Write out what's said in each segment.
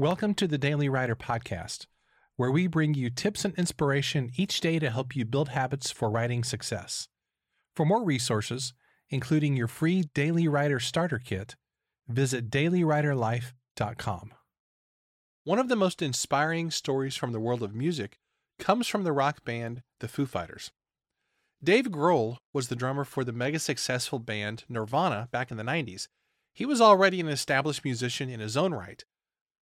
Welcome to the Daily Writer Podcast, where we bring you tips and inspiration each day to help you build habits for writing success. For more resources, including your free Daily Writer Starter Kit, visit dailywriterlife.com. One of the most inspiring stories from the world of music comes from the rock band The Foo Fighters. Dave Grohl was the drummer for the mega successful band Nirvana back in the 90s. He was already an established musician in his own right.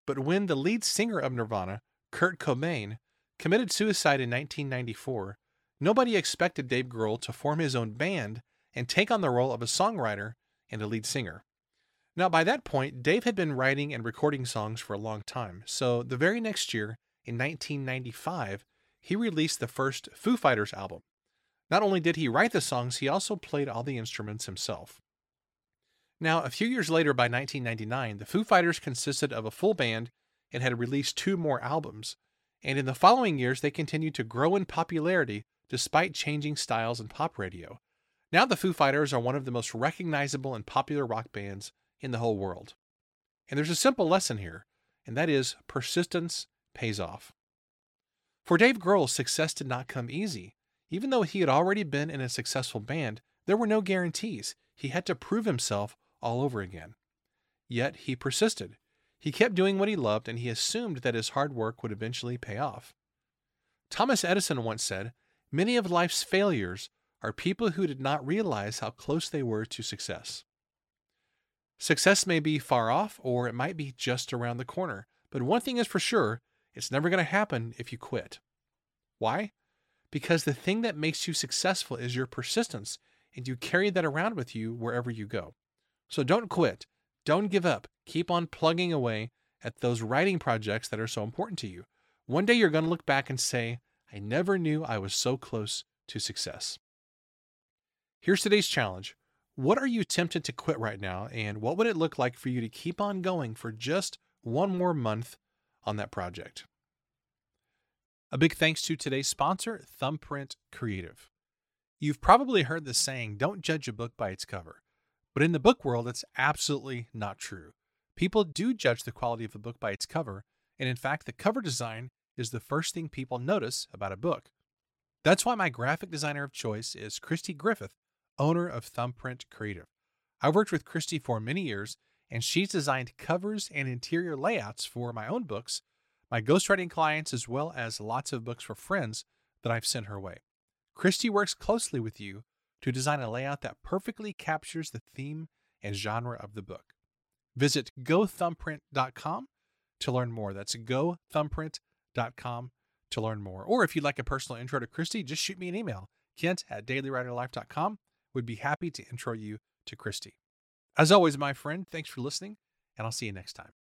But when the lead singer of Nirvana, Kurt Cobain, committed suicide in 1994, nobody expected Dave Grohl to form his own band and take on the role of a songwriter and a lead singer. Now, by that point, Dave had been writing and recording songs for a long time, so the very next year, in 1995, he released the first Foo Fighters album. Not only did he write the songs, he also played all the instruments himself. Now, a few years later, by 1999, the Foo Fighters consisted of a full band and had released two more albums. And in the following years, they continued to grow in popularity despite changing styles in pop radio. Now, the Foo Fighters are one of the most recognizable and popular rock bands in the whole world. And there's a simple lesson here, and that is persistence pays off. For Dave Grohl, success did not come easy. Even though he had already been in a successful band, there were no guarantees. He had to prove himself all over again. Yet he persisted. He kept doing what he loved, and he assumed that his hard work would eventually pay off. Thomas Edison once said, Many of life's failures are people who did not realize how close they were to success. Success may be far off, or it might be just around the corner, but one thing is for sure it's never going to happen if you quit. Why? because the thing that makes you successful is your persistence, and you carry that around with you wherever you go. So don't quit. Don't give up. Keep on plugging away at those writing projects that are so important to you. One day you're going to look back and say, I never knew I was so close to success. Here's today's challenge. What are you tempted to quit right now, and what would it look like for you to keep on going for just one more month on that project? A big thanks to today's sponsor, Thumbprint Creative. You've probably heard the saying, don't judge a book by its cover. But in the book world, it's absolutely not true. People do judge the quality of a book by its cover, and in fact, the cover design is the first thing people notice about a book. That's why my graphic designer of choice is Kristi Griffith, owner of Thumbprint Creative. I've worked with Kristi for many years, and she's designed covers and interior layouts for my own books my ghostwriting clients, as well as lots of books for friends that I've sent her way. Kristi works closely with you to design a layout that perfectly captures the theme and genre of the book. Visit gothumbprint.com to learn more. That's gothumbprint.com to learn more. Or if you'd like a personal intro to Kristi, just shoot me an email. Kent at dailywriterlife.com would be happy to intro you to Kristi. As always, my friend, thanks for listening, and I'll see you next time.